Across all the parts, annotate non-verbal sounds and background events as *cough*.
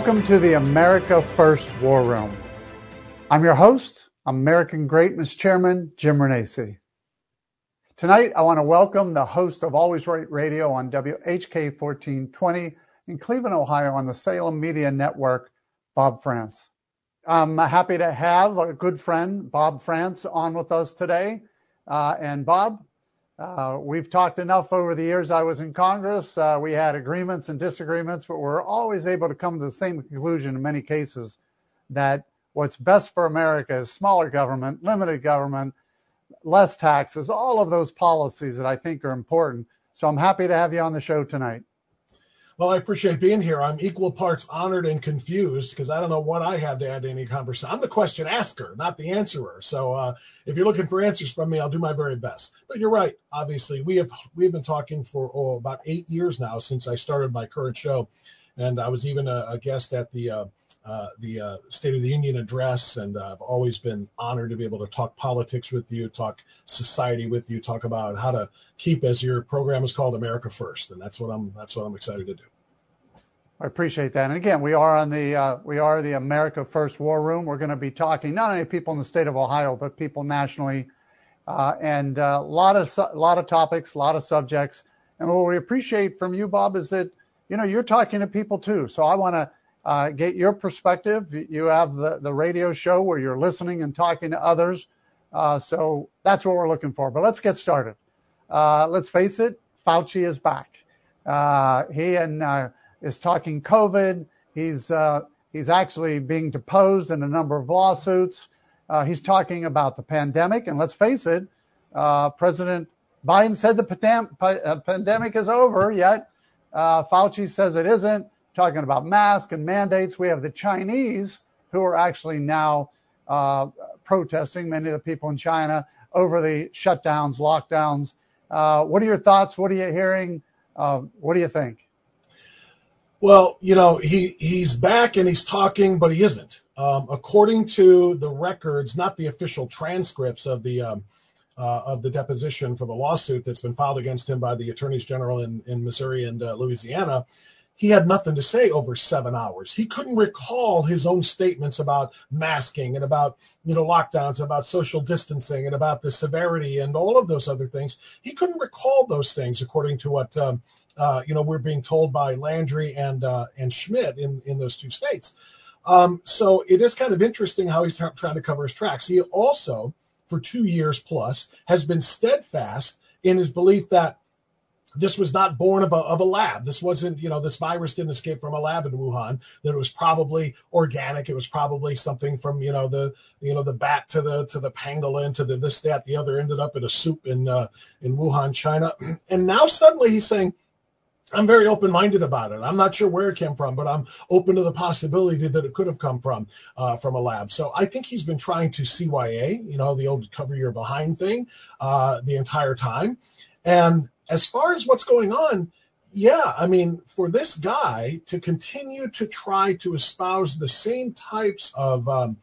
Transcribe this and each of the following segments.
Welcome to the America First War Room. I'm your host, American Greatness Chairman Jim Renacci. Tonight, I want to welcome the host of Always Right Radio on WHK 1420 in Cleveland, Ohio on the Salem Media Network, Bob Frantz. I'm happy to have a good friend, Bob Frantz, on with us today. Uh, and Bob, we've talked enough over the years I was in Congress. Uh, we had agreements and disagreements, but we're always able to come to the same conclusion in many cases that what's best for America is smaller government, limited government, less taxes, all of those policies that I think are important. So I'm happy to have you on the show tonight. Well, I appreciate being here. I'm equal parts honored and confused because I don't know what I have to add to any conversation. I'm the question asker, not the answerer. So uh, if you're looking for answers from me, I'll do my very best. But you're right. Obviously, we have we've been talking for oh, about eight years now since I started my current show, and I was even a, a guest at the uh, uh, the uh, State of the Union address, and uh, I've always been honored to be able to talk politics with you, talk society with you, talk about how to keep, as your program is called, America First, and that's what I'm that's what I'm excited to do. I appreciate that. And again, we are on the uh, we are the America First War Room. We're going to be talking not only people in the state of Ohio, but people nationally, uh, and a uh, lot of a lot of topics, a lot of subjects. And what we appreciate from you, Bob, is that you know you're talking to people too. So I want to uh, get your perspective. You have the, the radio show where you're listening and talking to others. Uh, so that's what we're looking for. But let's get started. Uh, let's face it, Fauci is back. Uh, he and uh, is talking COVID. He's uh, he's actually being deposed in a number of lawsuits. he's talking about the pandemic, and let's face it, President Biden said the pandemic is over. Yet Fauci says it isn't talking about masks and mandates. We have the Chinese who are actually now uh, protesting, many of the people in China, over the shutdowns, lockdowns. Uh, what are your thoughts? What are you hearing? Uh, what do you think? Well, you know, he, he's back and he's talking, but he isn't. Um, according to the records, not the official transcripts of the um, uh, of the deposition for the lawsuit that's been filed against him by the attorneys general in, in Missouri and uh, Louisiana, he had nothing to say over seven hours. He couldn't recall his own statements about masking and about, you know, lockdowns, about social distancing and about the severity and all of those other things. He couldn't recall those things according to what, um, uh, you know, we're being told by Landry and, uh, and Schmitt in, in those two states. Um, so it is kind of interesting how he's t- trying to cover his tracks. He also, for two years plus, has been steadfast in his belief that this was not born of a, of a lab. This wasn't, you know, this virus didn't escape from a lab in Wuhan. That it was probably organic. It was probably something from, you know, the, you know, the bat to the to the pangolin to the this that the other ended up in a soup in uh, in Wuhan, China. *clears throat* And now suddenly he's saying, I'm very open minded about it. I'm not sure where it came from, but I'm open to the possibility that it could have come from uh, from a lab. So I think he's been trying to CYA, you know, the old cover your behind thing, uh, the entire time. And as far as what's going on, yeah, I mean, for this guy to continue to try to espouse the same types of um,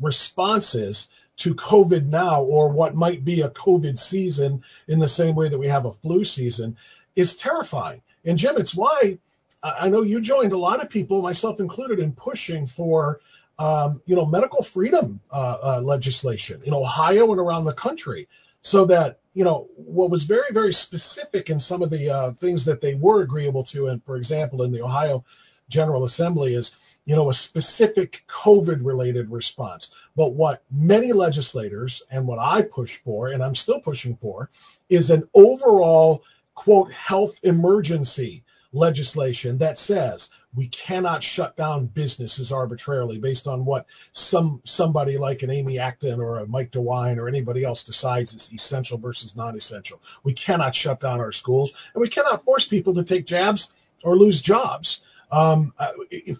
responses to COVID now, or what might be a COVID season in the same way that we have a flu season, is terrifying. And Jim, it's why I know you joined a lot of people, myself included, in pushing for um, you know medical freedom uh, uh, legislation in Ohio and around the country, so that you know, what was very, very specific in some of the uh, things that they were agreeable to, and for example, in the Ohio General Assembly, is you know a specific COVID-related response. But what many legislators and what I push for, and I'm still pushing for, is an overall quote health emergency legislation that says we cannot shut down businesses arbitrarily based on what some somebody like an Amy Acton or a Mike DeWine or anybody else decides is essential versus non-essential. We cannot shut down our schools, and we cannot force people to take jabs or lose jobs. Um,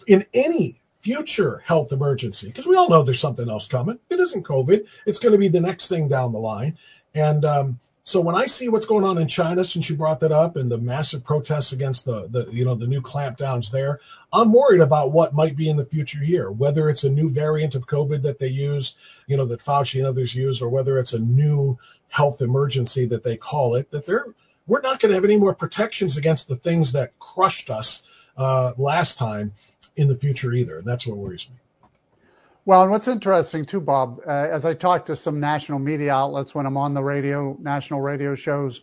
in any future health emergency, because we all know there's something else coming. It isn't COVID. It's going to be the next thing down the line. And um, so when I see what's going on in China, since you brought that up, and the massive protests against the, the you know the new clampdowns there, I'm worried about what might be in the future here. Whether it's a new variant of COVID that they use, you know, that Fauci and others use, or whether it's a new health emergency that they call it, that they're we're not going to have any more protections against the things that crushed us uh, last time in the future either. and That's what worries me. Well, and what's interesting too, Bob, uh, as I talk to some national media outlets when I'm on the radio, national radio shows,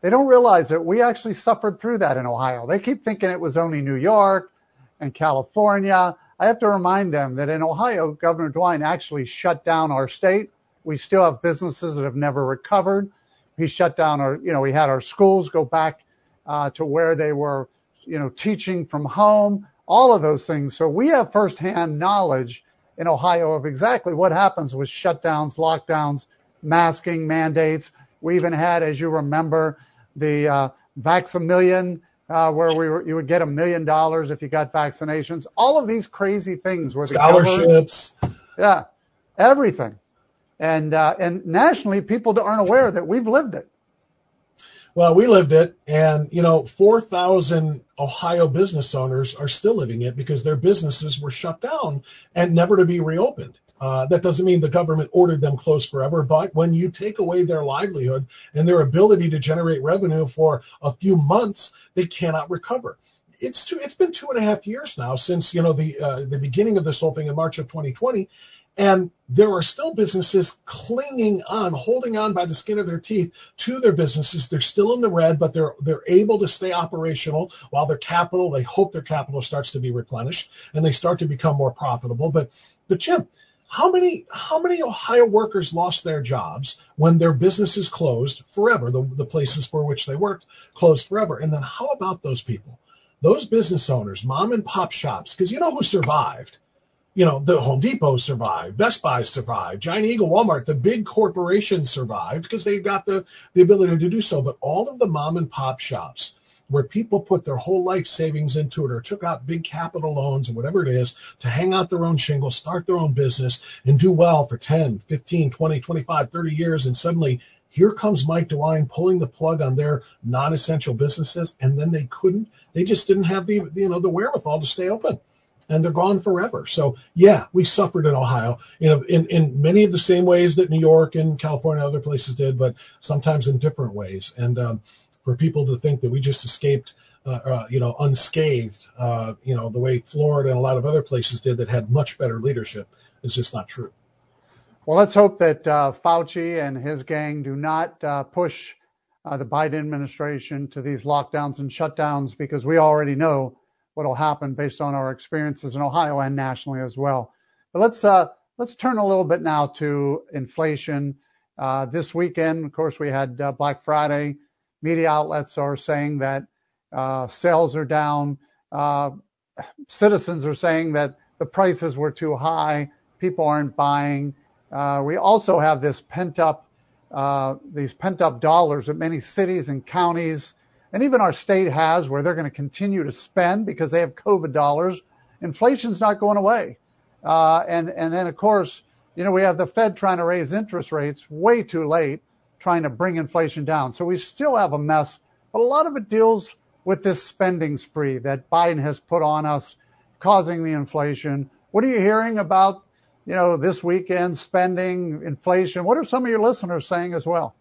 they don't realize that we actually suffered through that in Ohio. They keep thinking it was only New York and California. I have to remind them that in Ohio, Governor DeWine actually shut down our state. We still have businesses that have never recovered. He shut down our, you know, we had our schools go back uh, to where they were, you know, teaching from home, all of those things. So we have firsthand knowledge in Ohio of exactly what happens with shutdowns, lockdowns, masking mandates. We even had, as you remember, the uh, Vax-A-Million, uh, where we were, you would get a million dollars if you got vaccinations. All of these crazy things where scholarships, yeah, everything, and uh, and nationally, people aren't aware that we've lived it. Well, we lived it, and you know, 4,000 Ohio business owners are still living it because their businesses were shut down and never to be reopened. Uh, that doesn't mean the government ordered them closed forever, but when you take away their livelihood and their ability to generate revenue for a few months, they cannot recover. It's two, it's been two and a half years now since you know the uh, the beginning of this whole thing in March of 2020, and there are still businesses clinging on, holding on by the skin of their teeth to their businesses. They're still in the red, but they're they're able to stay operational while their capital, they hope their capital starts to be replenished and they start to become more profitable. But but Jim, how many how many Ohio workers lost their jobs when their businesses closed forever? The, the places for which they worked closed forever. And then how about those people? Those business owners, mom and pop shops, because you know who survived? You know, the Home Depot survived, Best Buy survived, Giant Eagle, Walmart, the big corporations survived because they've got the, the ability to do so. But all of the mom and pop shops where people put their whole life savings into it or took out big capital loans or whatever it is to hang out their own shingle, start their own business and do well for 10, 15, 20, 25, 30 years. And suddenly here comes Mike DeWine pulling the plug on their non-essential businesses. And then they couldn't, they just didn't have the, you know, the wherewithal to stay open and they're gone forever. So yeah, we suffered in Ohio, you know, in, in many of the same ways that New York and California and other places did, but sometimes in different ways. And um, for people to think that we just escaped, uh, uh, you know, unscathed, uh, you know, the way Florida and a lot of other places did that had much better leadership is just not true. Well, let's hope that uh, Fauci and his gang do not uh, push uh, the Biden administration to these lockdowns and shutdowns because we already know what will happen based on our experiences in Ohio and nationally as well. But let's uh, let's turn a little bit now to inflation. Uh, this weekend, of course, we had uh, Black Friday. Media outlets are saying that uh, sales are down. Uh, citizens are saying that the prices were too high. People aren't buying. Uh, we also have this pent up these pent up dollars that many cities and counties and even our state has where they're going to continue to spend because they have COVID dollars. Inflation's not going away. Uh, and, and then, of course, you know, we have the Fed trying to raise interest rates way too late, trying to bring inflation down. So we still have a mess, but a lot of it deals with this spending spree that Biden has put on us, causing the inflation. What are you hearing about, you know, this weekend spending, inflation? What are some of your listeners saying as well?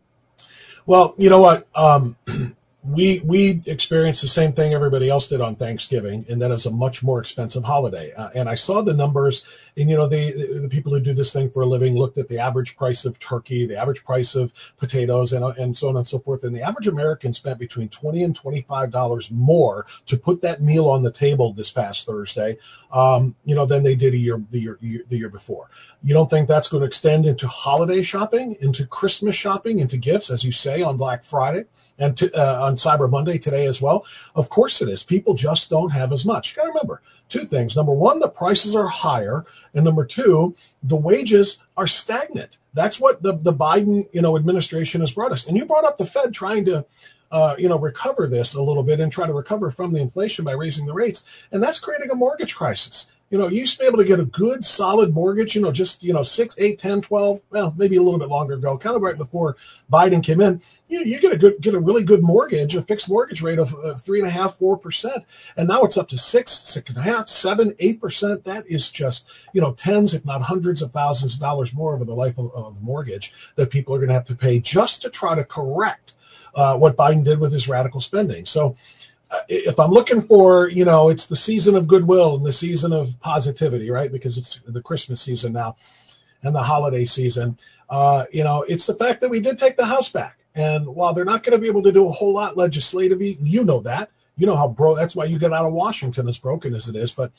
Well, you know what? Um, *clears throat* we we experienced the same thing everybody else did on Thanksgiving, and that is a much more expensive holiday. Uh, and I saw the numbers, and you know, the the people who do this thing for a living looked at the average price of turkey, the average price of potatoes, and and so on and so forth. And the average American spent between twenty and twenty five dollars more to put that meal on the table this past Thursday, um, you know, than they did a year the year the year before. You don't think that's going to extend into holiday shopping, into Christmas shopping, into gifts, as you say on Black Friday? And to, uh, on Cyber Monday today as well. Of course it is. People just don't have as much. You got to remember two things. Number one, the prices are higher, and number two, the wages are stagnant. That's what the the Biden you know administration has brought us. And you brought up the Fed trying to. Uh, you know, recover this a little bit and try to recover from the inflation by raising the rates, and that's creating a mortgage crisis. You know, you used to be able to get a good solid mortgage, you know, just, you know, six, eight, ten, twelve, well, maybe a little bit longer ago, kind of right before Biden came in. You, you get a good, get a really good mortgage, a fixed mortgage rate of uh, three and a half, four percent. And now it's up to six, six and a half, seven, eight percent. That is just, you know, tens, if not hundreds of thousands of dollars more over the life of, of mortgage that people are going to have to pay just to try to correct uh, what Biden did with his radical spending. So, if I'm looking for, you know, it's the season of goodwill and the season of positivity, right? Because it's the Christmas season now and the holiday season. Uh, you know, it's the fact that we did take the House back. And while they're not going to be able to do a whole lot legislatively, you know that. You know how broke. That's why you get out of Washington as broken as it is. But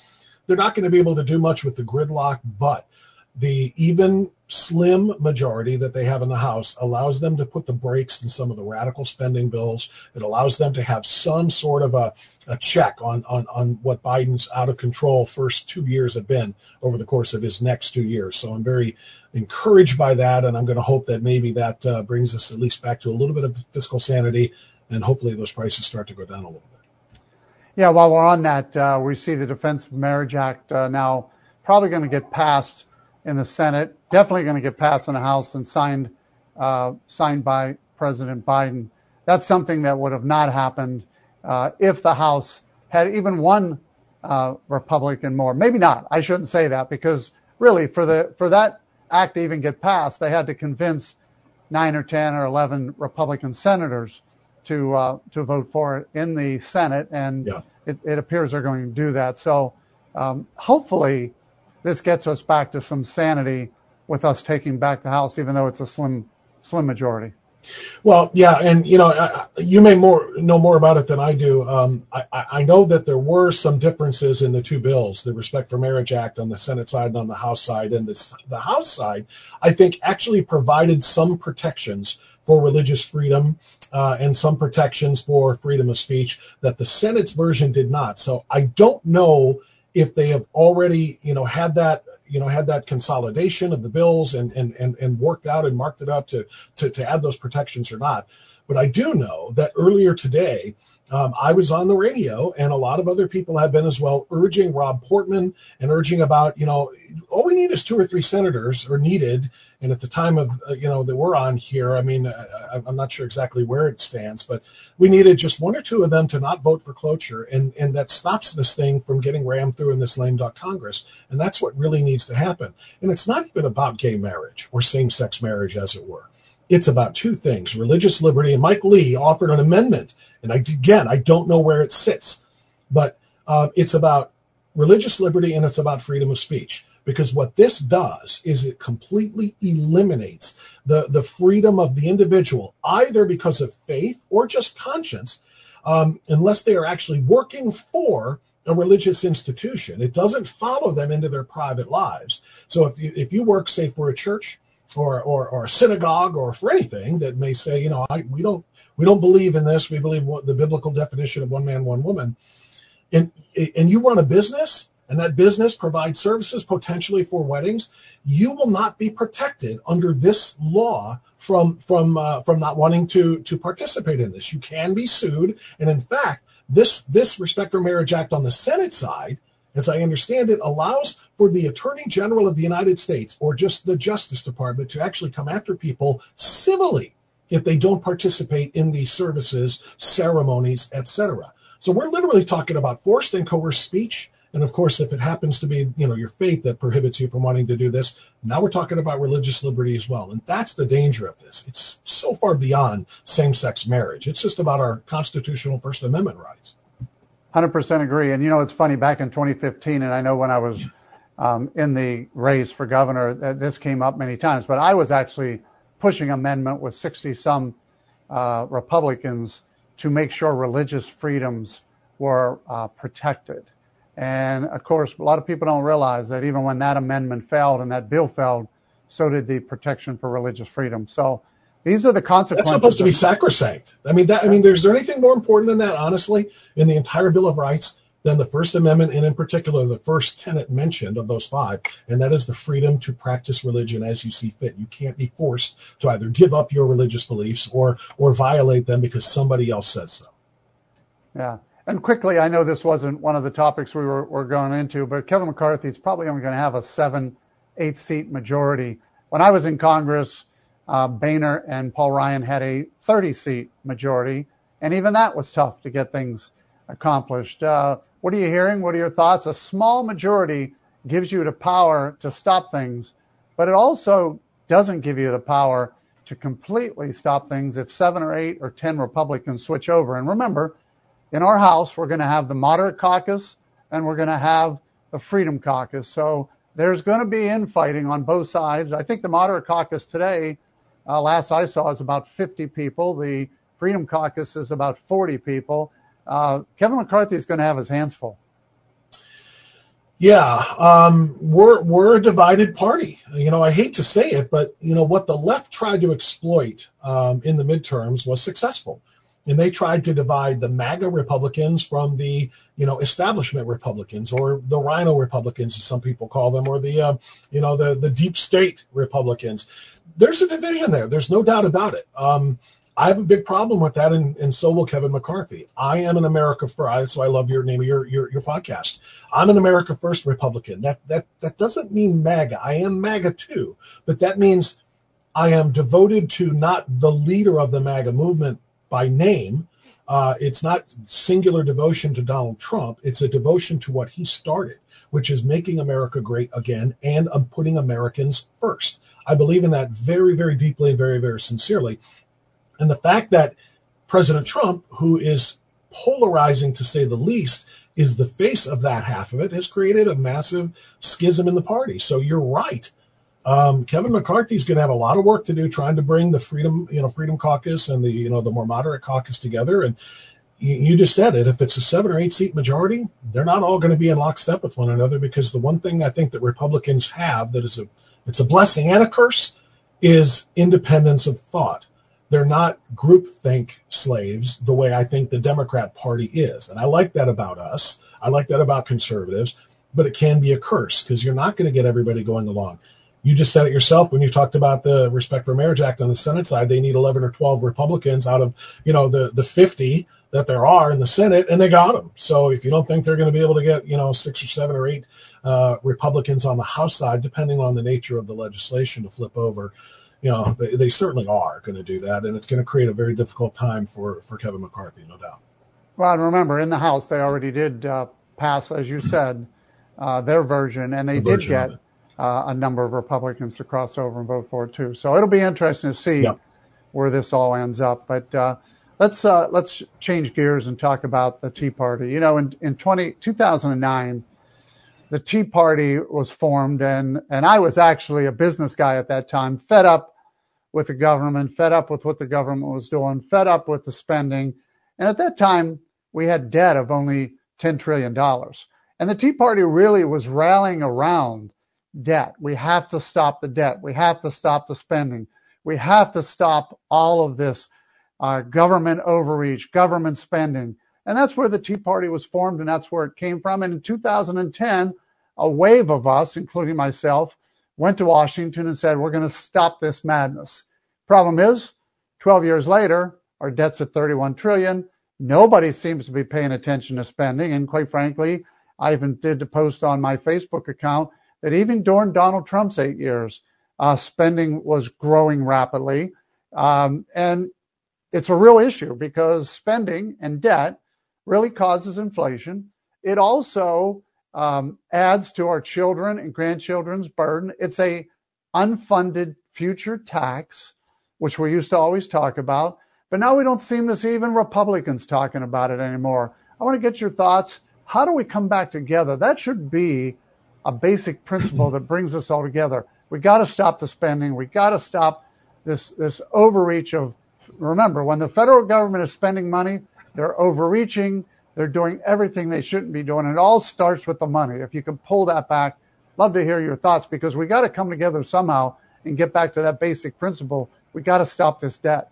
they're not going to be able to do much with the gridlock. But the even slim majority that they have in the House allows them to put the brakes in some of the radical spending bills. It allows them to have some sort of a, a check on, on, on what Biden's out of control first two years have been over the course of his next two years. So I'm very encouraged by that, and I'm going to hope that maybe that uh, brings us at least back to a little bit of fiscal sanity, and hopefully those prices start to go down a little bit. Yeah, while we're on that, uh, we see the Defense Marriage Act uh, now probably going to get passed in the Senate, definitely going to get passed in the House and signed uh, signed by President Biden. That's something that would have not happened uh, if the House had even one uh, Republican more. Maybe not. I shouldn't say that because really, for the for that act to even get passed, they had to convince nine or ten or eleven Republican senators to uh, to vote for it in the Senate, and yeah. it, it, appears they're going to do that. So um, hopefully this gets us back to some sanity with us taking back the House, even though it's a slim, slim majority. Well, yeah, and you know, you may more know more about it than I do. Um, I, I, know that there were some differences in the two bills, the Respect for Marriage Act on the Senate side and on the House side. And this, the House side, I think, actually provided some protections for religious freedom uh, and some protections for freedom of speech that the Senate's version did not. So I don't know if they have already, you know, had that, you know, had that consolidation of the bills and, and, and, and worked out and marked it up to, to, to add those protections or not. But I do know that earlier today, um, I was on the radio, and a lot of other people have been as well, urging Rob Portman and urging about, you know, all we need is two or three senators are needed. And at the time of, uh, you know, that we're on here, I mean, I, I'm not sure exactly where it stands, but we needed just one or two of them to not vote for cloture, and and that stops this thing from getting rammed through in this lame duck Congress. And that's what really needs to happen. And it's not even about gay marriage or same-sex marriage, as it were it's about two things religious liberty. And Mike Lee offered an amendment. And I, again, I don't know where it sits, but uh, it's about religious liberty and it's about freedom of speech. Because what this does is it completely eliminates the, the freedom of the individual, either because of faith or just conscience, um, unless they are actually working for a religious institution. It doesn't follow them into their private lives. So if you, if you work, say, for a church, or, or, or a synagogue or for anything that may say, you know, I, we don't we don't believe in this. We believe what the biblical definition of one man, one woman. And and you run a business, and that business provides services potentially for weddings. You will not be protected under this law from from uh, from not wanting to to participate in this. You can be sued, and in fact, this this Respect for Marriage Act on the Senate side as I understand it, allows for the Attorney General of the United States or just the Justice Department to actually come after people civilly if they don't participate in these services, ceremonies, etc. So we're literally talking about forced and coerced speech. And of course, if it happens to be, you know, your faith that prohibits you from wanting to do this, now we're talking about religious liberty as well. And that's the danger of this. It's so far beyond same-sex marriage. It's just about our constitutional First Amendment rights. 100% agree. And you know, it's funny, back in 2015, and I know when I was um, in the race for governor, that this came up many times, but I was actually pushing amendment with 60 some uh, Republicans to make sure religious freedoms were uh, protected. And of course, a lot of people don't realize that even when that amendment failed and that bill failed, so did the protection for religious freedom. So these are the consequences. That's supposed to be sacrosanct. I mean, that, I mean, is there anything more important than that, honestly, in the entire Bill of Rights than the First Amendment, and in particular the first tenet mentioned of those five, and that is the freedom to practice religion as you see fit. You can't be forced to either give up your religious beliefs or or violate them because somebody else says so. Yeah. And quickly, I know this wasn't one of the topics we were, were going into, but Kevin McCarthy is probably only going to have a seven, eight seat majority. When I was in Congress, uh, Boehner and Paul Ryan had a 30 seat majority, and even that was tough to get things accomplished. Uh, what are you hearing? What are your thoughts? A small majority gives you the power to stop things, but it also doesn't give you the power to completely stop things if seven or eight or 10 Republicans switch over. And remember, in our House, we're going to have the moderate caucus and we're going to have the Freedom Caucus. So there's going to be infighting on both sides. I think the moderate caucus today, uh, last I saw, is about 50 people. The Freedom Caucus is about 40 people. Uh, Kevin McCarthy is going to have his hands full. Yeah, um, we're we're a divided party. You know, I hate to say it, but you know what the left tried to exploit um, in the midterms was successful and they tried to divide the MAGA Republicans from the, you know, establishment Republicans or the RINO Republicans, as some people call them, or the, uh, you know, the the deep state Republicans. There's a division there. There's no doubt about it. Um, I have a big problem with that, and, and so will Kevin McCarthy. I am an America First, so I love your name of your, your your podcast. I'm an America First Republican. That that that doesn't mean MAGA. I am MAGA too, but that means I am devoted to not the leader of the MAGA movement, by name. Uh, it's not singular devotion to Donald Trump. It's a devotion to what he started, which is making America great again and um, putting Americans first. I believe in that very, very deeply and very, very sincerely. And the fact that President Trump, who is polarizing to say the least, is the face of that half of it, has created a massive schism in the party. So you're right. Um, Kevin McCarthy's going to have a lot of work to do trying to bring the Freedom, you know, Freedom Caucus and the, you know, the more moderate caucus together. And you, just said it. If it's a seven or eight seat majority, they're not all going to be in lockstep with one another because the one thing I think that Republicans have that is a, it's a blessing and a curse is independence of thought. They're not groupthink slaves the way I think the Democrat Party is. And I like that about us. I like that about conservatives, but it can be a curse because you're not going to get everybody going along. You just said it yourself when you talked about the Respect for Marriage Act on the Senate side. They need 11 or 12 Republicans out of, you know, the, the 50 that there are in the Senate, and they got them. So if you don't think they're going to be able to get, you know, six or seven or eight uh, Republicans on the House side, depending on the nature of the legislation to flip over, you know, they, they certainly are going to do that, and it's going to create a very difficult time for, for Kevin McCarthy, no doubt. Well, and remember, in the House, they already did uh, pass, as you said, uh, their version, and they the did get uh, a number of Republicans to cross over and vote for it too. So it'll be interesting to see yep. where this all ends up. But uh, let's uh, let's change gears and talk about the Tea Party. You know, in in 20, 2009, the Tea Party was formed, and and I was actually a business guy at that time, fed up with the government, fed up with what the government was doing, fed up with the spending, and at that time we had debt of only ten trillion dollars. And the Tea Party really was rallying around debt. We have to stop the debt. We have to stop the spending. We have to stop all of this uh, government overreach, government spending. And that's where the Tea Party was formed and that's where it came from. And in 2010, a wave of us, including myself, went to Washington and said, we're going to stop this madness. Problem is, 12 years later, our debt's at 31 trillion. Nobody seems to be paying attention to spending. And quite frankly, I even did a post on my Facebook account that even during Donald Trump's eight years, uh, spending was growing rapidly. Um, and it's a real issue because spending and debt really causes inflation. It also um, adds to our children and grandchildren's burden. It's a unfunded future tax, which we used to always talk about, but now we don't seem to see even Republicans talking about it anymore. I want to get your thoughts. How do we come back together? That should be a basic principle that brings us all together. We got to stop the spending. We got to stop this this overreach of. Remember, when the federal government is spending money, they're overreaching. They're doing everything they shouldn't be doing. It all starts with the money. If you can pull that back, love to hear your thoughts because we got to come together somehow and get back to that basic principle. We got to stop this debt.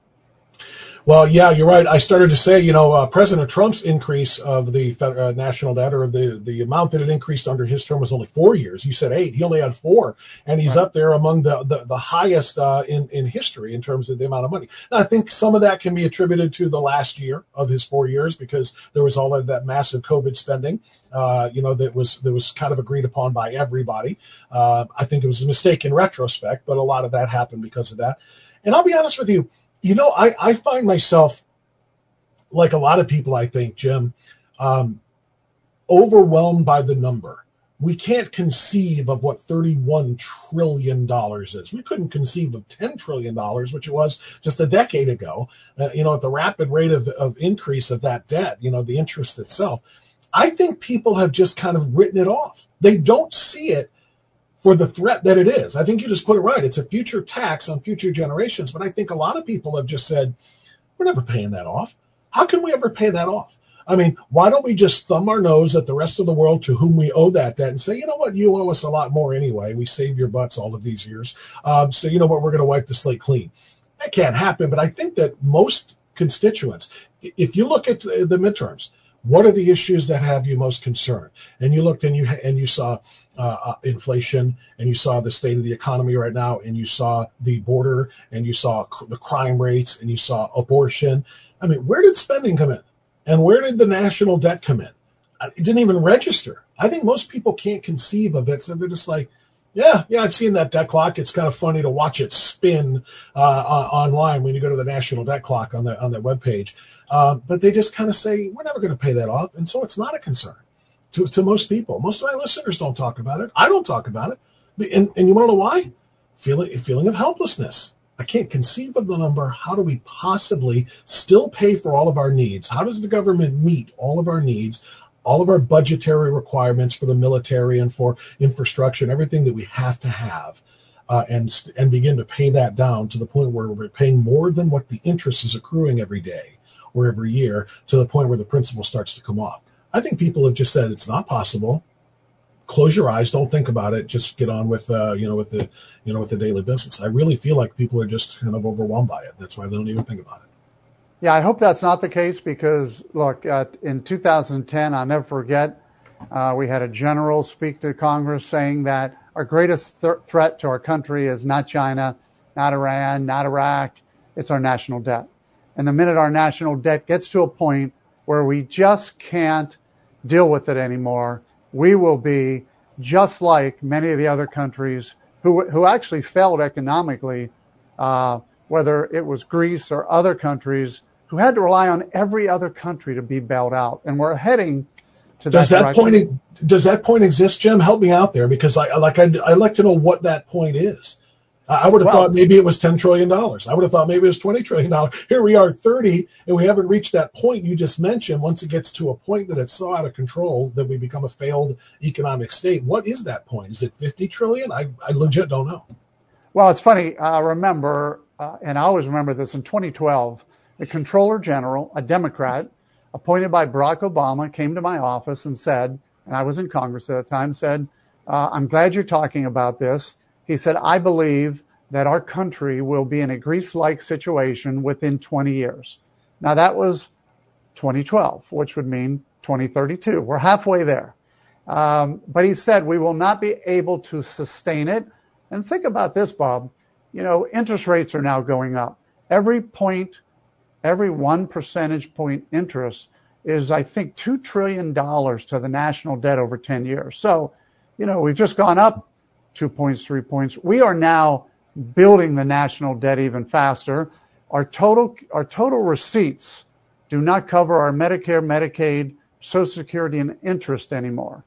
Well, yeah, you're right. I started to say, you know, uh, President Trump's increase of the uh, national debt or the, the amount that it increased under his term was only four years. You said eight. He only had four. And he's right. up there among the, the, the highest uh, in, in history in terms of the amount of money. Now, I think some of that can be attributed to the last year of his four years because there was all of that massive COVID spending, uh, you know, that was, that was kind of agreed upon by everybody. Uh, I think it was a mistake in retrospect, but a lot of that happened because of that. And I'll be honest with you, you know, I, I find myself, like a lot of people, I think, Jim, um, overwhelmed by the number. we can't conceive of what $31 trillion is. We couldn't conceive of $10 trillion, which it was just a decade ago, uh, you know, at the rapid rate of, of increase of that debt, you know, the interest itself. I think people have just kind of written it off. They don't see it for the threat that it is. I think you just put it right. It's a future tax on future generations. But I think a lot of people have just said, we're never paying that off. How can we ever pay that off? I mean, why don't we just thumb our nose at the rest of the world to whom we owe that debt and say, you know what, you owe us a lot more anyway. We saved your butts all of these years. Um, so you know what, we're going to wipe the slate clean. That can't happen. But I think that most constituents, if you look at the midterms, what are the issues that have you most concerned? And you looked and you and you saw uh, uh, inflation, and you saw the state of the economy right now, and you saw the border, and you saw the crime rates, and you saw abortion. I mean, where did spending come in? And where did the national debt come in? It didn't even register. I think most people can't conceive of it, so they're just like, yeah, yeah, I've seen that debt clock. It's kind of funny to watch it spin uh, online when you go to the national debt clock on the on that web page. Uh, but they just kind of say we're never going to pay that off, and so it's not a concern to to most people. Most of my listeners don't talk about it. I don't talk about it, and, and you want to know why? Feeling feeling of helplessness. I can't conceive of the number. How do we possibly still pay for all of our needs? How does the government meet all of our needs, all of our budgetary requirements for the military and for infrastructure and everything that we have to have, uh, and and begin to pay that down to the point where we're paying more than what the interest is accruing every day or every year to the point where the principal starts to come off. I think people have just said it's not possible close your eyes, don't think about it, just get on with uh, you know with the you know with the daily business. I really feel like people are just kind of overwhelmed by it. That's why they don't even think about it. Yeah, I hope that's not the case because look, uh, in 2010, I'll never forget, uh, we had a general speak to Congress saying that our greatest th- threat to our country is not China, not Iran, not Iraq, it's our national debt. And the minute our national debt gets to a point where we just can't deal with it anymore, we will be just like many of the other countries who, who actually failed economically, uh, whether it was Greece or other countries who had to rely on every other country to be bailed out. And we're heading to that does that, point does that point exist, Jim? Help me out there because I like I'd, I'd like to know what that point is. I would have well, thought maybe it was $10 trillion. I would have thought maybe it was $20 trillion. Here we are 30 and we haven't reached that point you just mentioned. Once it gets to a point that it's so out of control that we become a failed economic state. What is that point? Is it 50 trillion? I, I legit don't know. Well, it's funny. I remember, uh, and I always remember this in 2012, the Comptroller General, a Democrat appointed by Barack Obama, came to my office and said, and I was in Congress at the time, said, uh, I'm glad you're talking about this he said, I believe that our country will be in a Greece-like situation within 20 years. Now that was 2012, which would mean 2032. We're halfway there. Um, but he said we will not be able to sustain it. And think about this, Bob. You know, interest rates are now going up. Every point, every one percentage point interest is, I think, $2 trillion to the national debt over 10 years. So, you know, we've just gone up two points, three points. We are now building the national debt even faster. Our total, our total receipts do not cover our Medicare, Medicaid, Social Security, and interest anymore.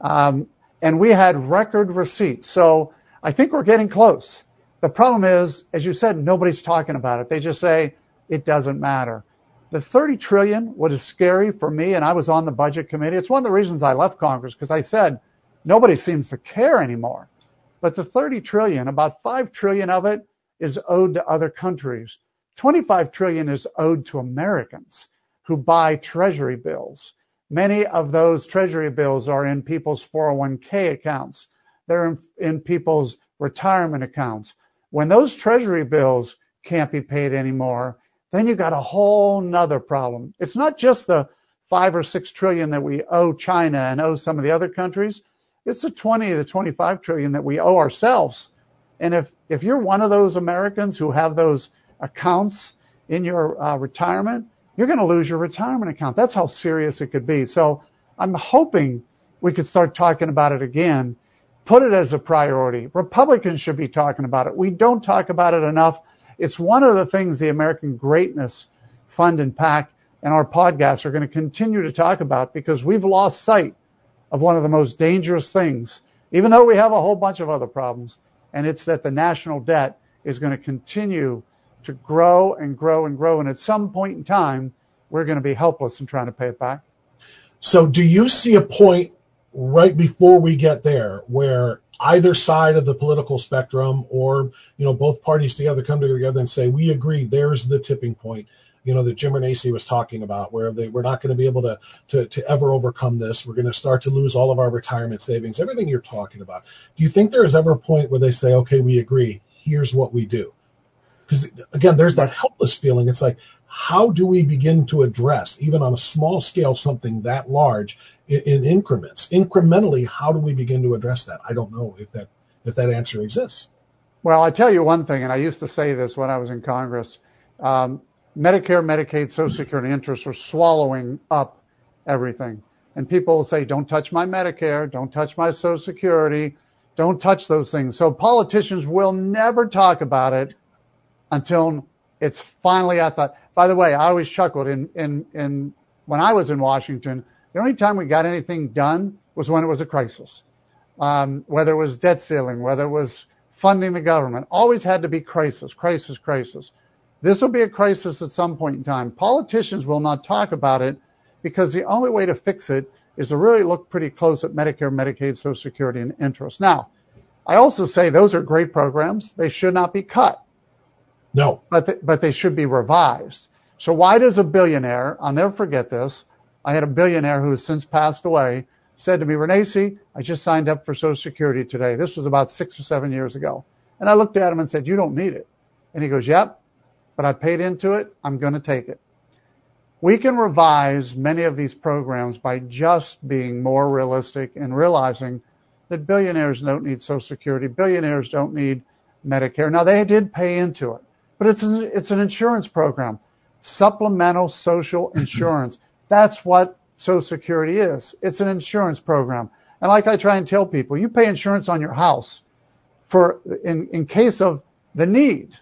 Um, and we had record receipts. So I think we're getting close. The problem is, as you said, nobody's talking about it. They just say it doesn't matter. The 30 trillion, what is scary for me, and I was on the budget committee. It's one of the reasons I left Congress because I said nobody seems to care anymore. But the 30 trillion, about 5 trillion of it is owed to other countries. 25 trillion is owed to Americans who buy treasury bills. Many of those treasury bills are in people's 401k accounts. They're in, in people's retirement accounts. When those treasury bills can't be paid anymore, then you've got a whole nother problem. It's not just the five or six trillion that we owe China and owe some of the other countries. It's the 20 to 25 trillion that we owe ourselves. And if, if you're one of those Americans who have those accounts in your uh, retirement, you're going to lose your retirement account. That's how serious it could be. So I'm hoping we could start talking about it again, put it as a priority. Republicans should be talking about it. We don't talk about it enough. It's one of the things the American Greatness Fund and PAC and our podcasts are going to continue to talk about because we've lost sight of one of the most dangerous things, even though we have a whole bunch of other problems. And it's that the national debt is going to continue to grow and grow and grow. And at some point in time, we're going to be helpless in trying to pay it back. So do you see a point right before we get there where either side of the political spectrum or, you know, both parties together come together and say, we agree, there's the tipping point, you know, that Jim Renacci was talking about, where they, we're not going to be able to, to, to ever overcome this. We're going to start to lose all of our retirement savings, everything you're talking about. Do you think there is ever a point where they say, okay, we agree, here's what we do? Because again, there's that helpless feeling. It's like, how do we begin to address, even on a small scale, something that large in, in, increments? Incrementally, how do we begin to address that? I don't know if that if that answer exists. Well, I tell you one thing, and I used to say this when I was in Congress. Um, Medicare, Medicaid, Social Security interests are swallowing up everything. And people say, don't touch my Medicare, don't touch my Social Security, don't touch those things. So politicians will never talk about it until it's finally at the, by the way, I always chuckled in, in, in, when I was in Washington, the only time we got anything done was when it was a crisis. Um, whether it was debt ceiling, whether it was funding the government, always had to be crisis, crisis, crisis. This will be a crisis at some point in time. Politicians will not talk about it because the only way to fix it is to really look pretty close at Medicare, Medicaid, Social Security, and interest. Now, I also say those are great programs. They should not be cut. No. But, th- but they should be revised. So why does a billionaire, I'll never forget this, I had a billionaire who has since passed away, said to me, Renacci, I just signed up for Social Security today. This was about six or seven years ago. And I looked at him and said, you don't need it. And he goes, yep, but I paid into it. I'm going to take it. We can revise many of these programs by just being more realistic and realizing that billionaires don't need Social Security. Billionaires don't need Medicare. Now they did pay into it but it's an, it's an insurance program, supplemental social insurance. *clears throat* That's what Social Security is. It's an insurance program. And like I try and tell people, you pay insurance on your house for in, in case of the need.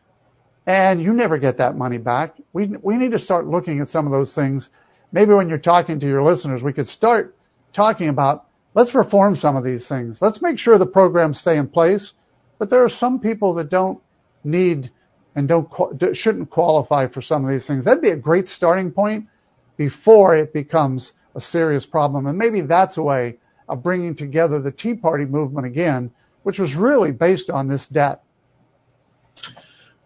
And you never get that money back. We, we need to start looking at some of those things. Maybe when you're talking to your listeners, we could start talking about let's reform some of these things. Let's make sure the programs stay in place. But there are some people that don't need and don't shouldn't qualify for some of these things. That'd be a great starting point before it becomes a serious problem. And maybe that's a way of bringing together the Tea Party movement again, which was really based on this debt.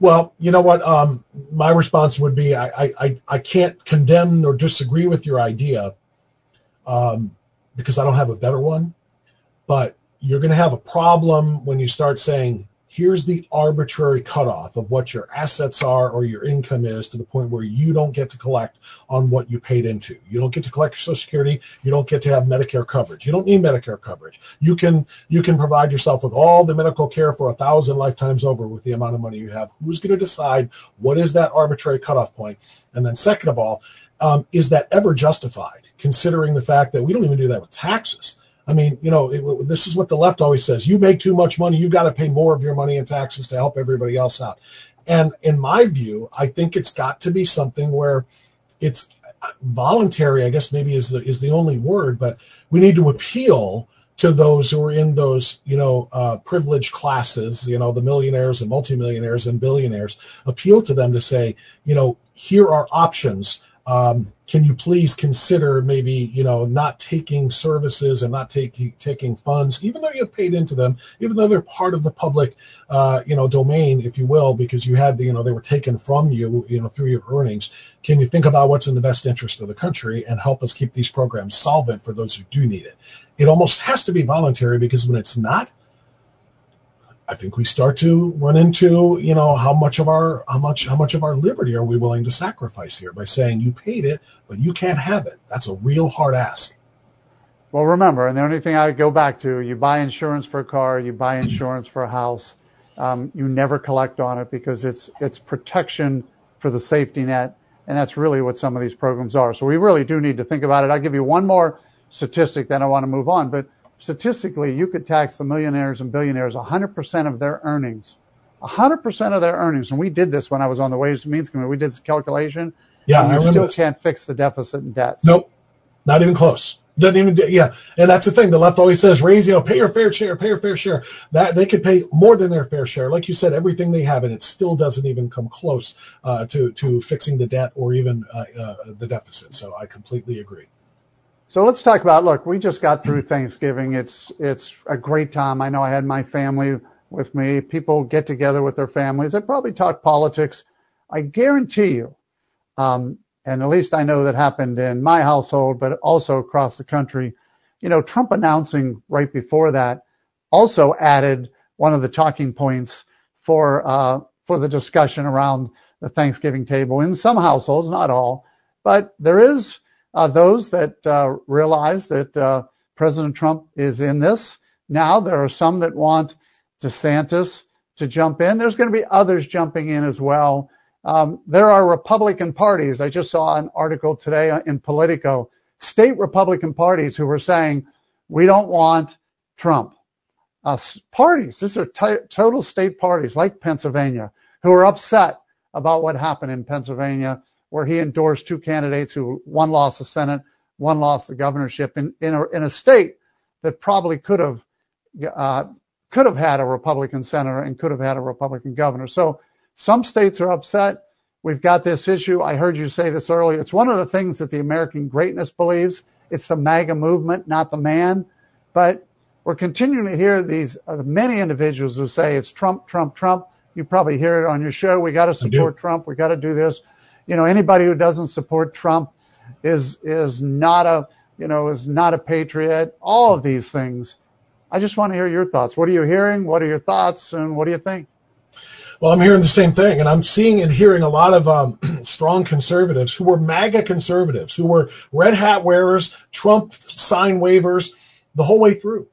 Well, you know what? Um, my response would be I, I, I can't condemn or disagree with your idea um, because I don't have a better one. But you're going to have a problem when you start saying here's the arbitrary cutoff of what your assets are or your income is to the point where you don't get to collect on what you paid into. You don't get to collect your Social Security. You don't get to have Medicare coverage. You don't need Medicare coverage. You can you can provide yourself with all the medical care for a thousand lifetimes over with the amount of money you have. Who's going to decide what is that arbitrary cutoff point? And then second of all, um, is that ever justified? Considering the fact that we don't even do that with taxes. I mean, you know, it, this is what the left always says. You make too much money, you've got to pay more of your money in taxes to help everybody else out. And in my view, I think it's got to be something where it's voluntary, I guess maybe is the, is the only word, but we need to appeal to those who are in those, you know, uh, privileged classes, you know, the millionaires and multimillionaires and billionaires, appeal to them to say, you know, here are options um, can you please consider maybe you know not taking services and not taking taking funds, even though you've paid into them, even though they're part of the public uh, you know domain, if you will, because you had you know they were taken from you you know through your earnings. Can you think about what's in the best interest of the country and help us keep these programs solvent for those who do need it? It almost has to be voluntary because when it's not, I think we start to run into, you know, how much of our how much how much of our liberty are we willing to sacrifice here by saying you paid it, but you can't have it. That's a real hard ask. Well, remember, and the only thing I go back to, you buy insurance for a car, you buy insurance for a house, um, you never collect on it because it's it's protection for the safety net, and that's really what some of these programs are. So we really do need to think about it. I'll give you one more statistic, then I want to move on, but statistically, you could tax the millionaires and billionaires 100% of their earnings. 100% of their earnings. And we did this when I was on the Ways and Means Committee. We did this calculation. Yeah, and you I still this. can't fix the deficit and debt. Nope, not even close. Doesn't even do, yeah, and that's the thing. The left always says raise, you know, pay your fair share, pay your fair share. That they could pay more than their fair share. Like you said, everything they have, and it still doesn't even come close uh, to to fixing the debt or even uh, uh, the deficit. So I completely agree. So let's talk about. Look, we just got through Thanksgiving. It's it's a great time. I know I had my family with me. People get together with their families. They probably talk politics. I guarantee you, um, and at least I know that happened in my household, but also across the country. You know, Trump announcing right before that also added one of the talking points for uh, for the discussion around the Thanksgiving table in some households, not all, but there is uh, those that uh, realize that uh, President Trump is in this. Now there are some that want DeSantis to jump in. There's going to be others jumping in as well. Um, there are Republican parties. I just saw an article today in Politico, state Republican parties who were saying, we don't want Trump. Uh, parties, these are t- total state parties like Pennsylvania, who are upset about what happened in Pennsylvania, where he endorsed two candidates who one lost the Senate, one lost the governorship in, in, a, in a state that probably could have uh, could have had a Republican senator and could have had a Republican governor. So some states are upset. We've got this issue. I heard you say this earlier. It's one of the things that the American greatness believes. It's the MAGA movement, not the man. But we're continuing to hear these uh, many individuals who say it's Trump, Trump, Trump. You probably hear it on your show. We got to support Trump. We got to do this. You know, anybody who doesn't support Trump is is not a you know is not a patriot. All of these things. I just want to hear your thoughts. What are you hearing? What are your thoughts? And what do you think? Well, I'm hearing the same thing, and I'm seeing and hearing a lot of um, *clears throat* strong conservatives who were MAGA conservatives, who were red hat wearers, Trump sign wavers, the whole way through,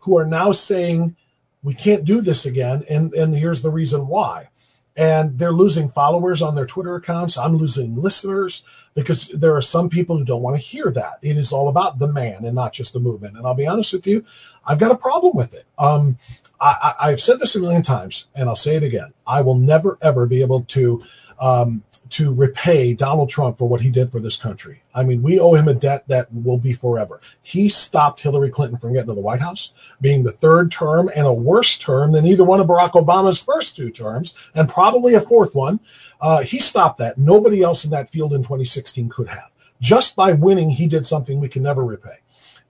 who are now saying we can't do this again, and and here's the reason why. And they're losing followers on their Twitter accounts. I'm losing listeners because there are some people who don't want to hear that. It is all about the man and not just the movement. And I'll be honest with you, I've got a problem with it. Um, I, I've said this a million times, and I'll say it again. I will never ever be able to um, to repay Donald Trump for what he did for this country. I mean, we owe him a debt that will be forever. He stopped Hillary Clinton from getting to the White House, being the third term and a worse term than either one of Barack Obama's first two terms, and probably a fourth one. Uh, he stopped that. Nobody else in that field in 2016 could have. Just by winning, he did something we can never repay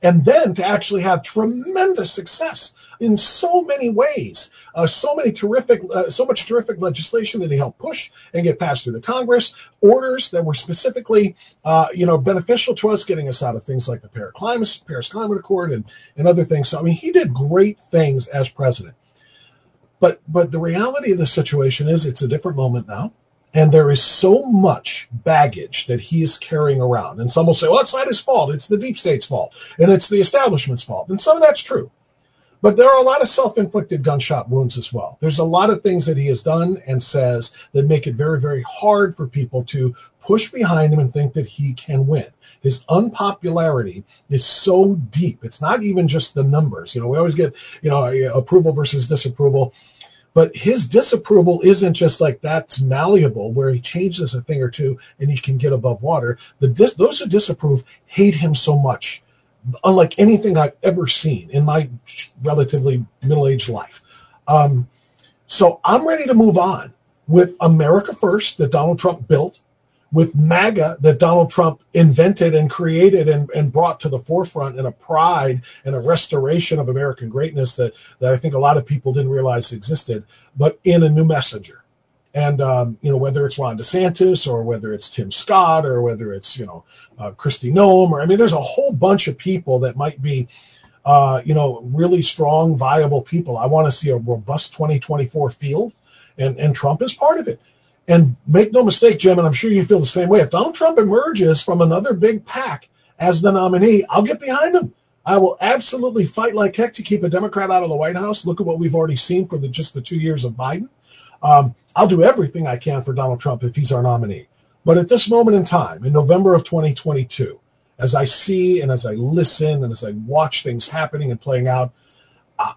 and then to actually have tremendous success in so many ways, uh, so many terrific, uh, so much terrific legislation that he helped push and get passed through the Congress, orders that were specifically, uh, you know, beneficial to us, getting us out of things like the Paris Climate, Paris Climate Accord and, and other things. So, I mean, he did great things as president. But, but the reality of the situation is it's a different moment now. And there is so much baggage that he is carrying around. And some will say, well, it's not his fault. It's the deep state's fault. And it's the establishment's fault. And some of that's true. But there are a lot of self-inflicted gunshot wounds as well. There's a lot of things that he has done and says that make it very, very hard for people to push behind him and think that he can win. His unpopularity is so deep. It's not even just the numbers. You know, we always get, you know, approval versus disapproval. But his disapproval isn't just like that's malleable, where he changes a thing or two and he can get above water. The dis- those who disapprove hate him so much, unlike anything I've ever seen in my relatively middle-aged life. Um, so I'm ready to move on with America First that Donald Trump built with MAGA that Donald Trump invented and created and, and brought to the forefront and a pride and a restoration of American greatness that, that I think a lot of people didn't realize existed, but in a new messenger. And, um, you know, whether it's Ron DeSantis or whether it's Tim Scott or whether it's, you know, uh, Kristi Noem or, I mean, there's a whole bunch of people that might be, uh, you know, really strong, viable people. I want to see a robust 2024 field and, and Trump is part of it. And make no mistake, Jim, and I'm sure you feel the same way. If Donald Trump emerges from another big pack as the nominee, I'll get behind him. I will absolutely fight like heck to keep a Democrat out of the White House. Look at what we've already seen for the, just the two years of Biden. Um, I'll do everything I can for Donald Trump if he's our nominee. But at this moment in time, in November of 2022, as I see and as I listen and as I watch things happening and playing out,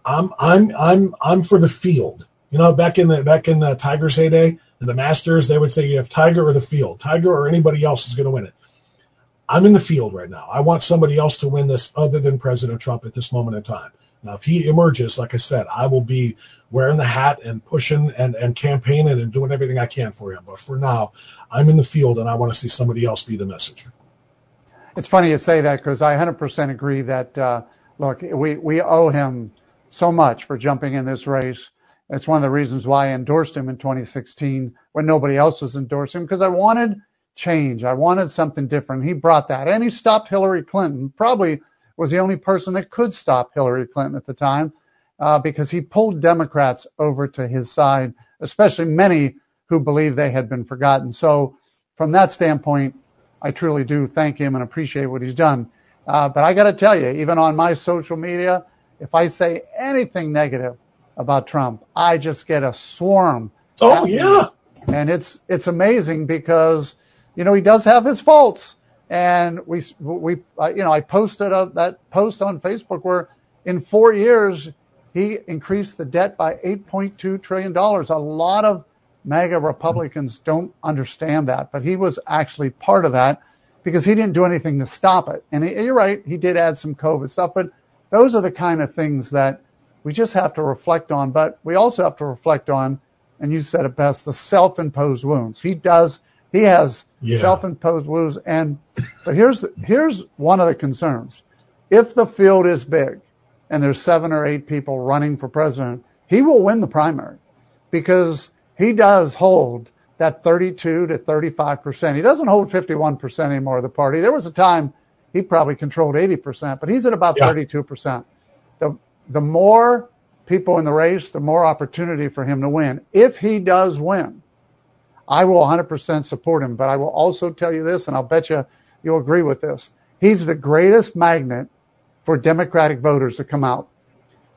I'm I'm I'm I'm for the field. You know, back in the back in the Tigers heyday, the Masters, they would say you have Tiger or the field. Tiger or anybody else is going to win it. I'm in the field right now. I want somebody else to win this other than President Trump at this moment in time. Now, if he emerges, like I said, I will be wearing the hat and pushing and, and campaigning and doing everything I can for him. But for now, I'm in the field and I want to see somebody else be the messenger. It's funny you say that because I 100% agree that, uh, look, we, we owe him so much for jumping in this race. It's one of the reasons why I endorsed him in 2016 when nobody else was endorsing him because I wanted change. I wanted something different. He brought that and he stopped Hillary Clinton. Probably was the only person that could stop Hillary Clinton at the time uh, because he pulled Democrats over to his side, especially many who believed they had been forgotten. So from that standpoint, I truly do thank him and appreciate what he's done. Uh, but I got to tell you, even on my social media, if I say anything negative about Trump, I just get a swarm. Oh yeah. And it's it's amazing because you know he does have his faults, and we we uh, you know I posted a, that post on Facebook where in four years he increased the debt by 8.2 trillion dollars. A lot of MAGA Republicans don't understand that, but he was actually part of that because he didn't do anything to stop it. And he, you're right, he did add some COVID stuff, but those are the kind of things that we just have to reflect on. But we also have to reflect on, and you said it best, the self-imposed wounds. He does, he has yeah. self-imposed wounds. And but here's the, here's one of the concerns: if the field is big, and there's seven or eight people running for president, he will win the primary because he does hold that 32 to 35 percent. He doesn't hold 51 percent anymore of the party. There was a time he probably controlled 80 percent, but he's at about yeah. 32 percent. The the more people in the race, the more opportunity for him to win. If he does win, I will 100% support him. But I will also tell you this, and I'll bet you you'll agree with this. He's the greatest magnet for Democratic voters to come out.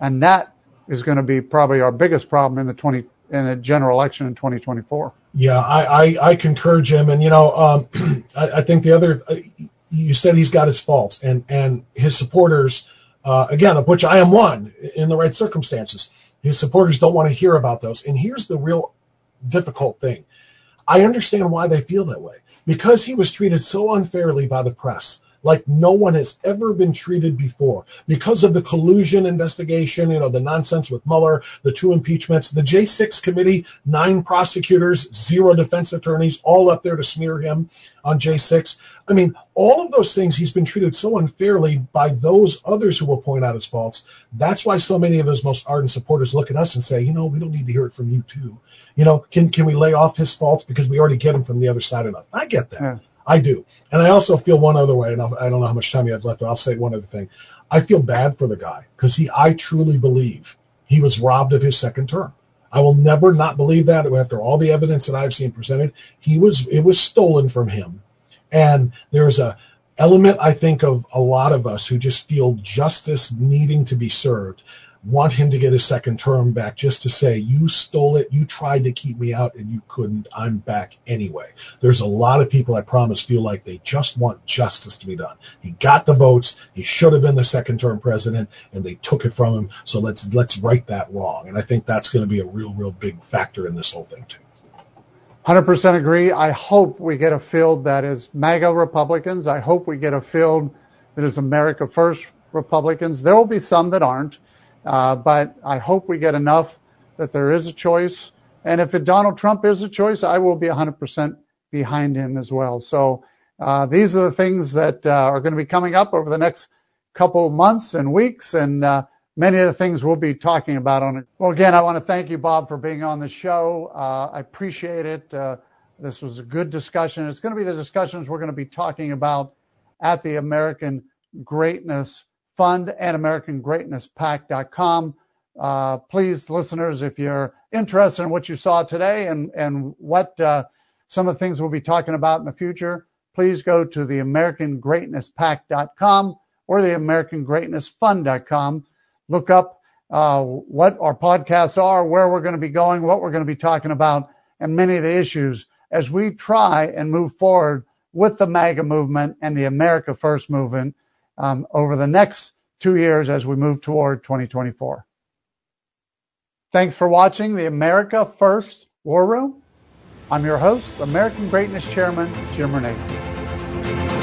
And that is going to be probably our biggest problem in the 20, in the general election in 2024. Yeah, I, I, I concur, Jim. And, you know, um, *clears throat* I, I think the other, you said he's got his faults and, and his supporters, uh, again, of which I am one in the right circumstances. His supporters don't want to hear about those. And here's the real difficult thing. I understand why they feel that way because he was treated so unfairly by the press like no one has ever been treated before because of the collusion investigation, you know, the nonsense with Mueller, the two impeachments, the J6 committee, nine prosecutors, zero defense attorneys, all up there to smear him on J6. I mean, all of those things he's been treated so unfairly by those others who will point out his faults. That's why so many of his most ardent supporters look at us and say, you know, we don't need to hear it from you too. You know, can can we lay off his faults because we already get them from the other side enough? I get that. Yeah. I do. And I also feel one other way, and I don't know how much time you have left, but I'll say one other thing. I feel bad for the guy because he, I truly believe he was robbed of his second term. I will never not believe that after all the evidence that I've seen presented. He was, it was stolen from him. And there's a element, I think, of a lot of us who just feel justice needing to be served want him to get his second term back just to say, you stole it, you tried to keep me out, and you couldn't. I'm back anyway. There's a lot of people, I promise, feel like they just want justice to be done. He got the votes. He should have been the second term president, and they took it from him. So let's let's right that wrong. And I think that's going to be a real, real big factor in this whole thing too. 100% agree. I hope we get a field that is MAGA Republicans. I hope we get a field that is America First Republicans. There will be some that aren't. Uh, but I hope we get enough that there is a choice. And if Donald Trump is a choice, I will be 100% behind him as well. So uh, these are the things that uh, are going to be coming up over the next couple months and weeks, and uh, many of the things we'll be talking about on it. Well, again, I want to thank you, Bob, for being on the show. Uh, I appreciate it. Uh, this was a good discussion. It's going to be the discussions we're going to be talking about at the American Greatness Fund and AmericanGreatnessPAC.com. Uh, please, listeners, if you're interested in what you saw today and, and what uh, some of the things we'll be talking about in the future, please go to the AmericanGreatnessPAC.com or the AmericanGreatnessFund.com. Look up uh, what our podcasts are, where we're going to be going, what we're going to be talking about, and many of the issues as we try and move forward with the MAGA movement and the America First movement Um, over the next two years as we move toward 2024. Thanks for watching the America First War Room. I'm your host, American Greatness Chairman Jim Renacci.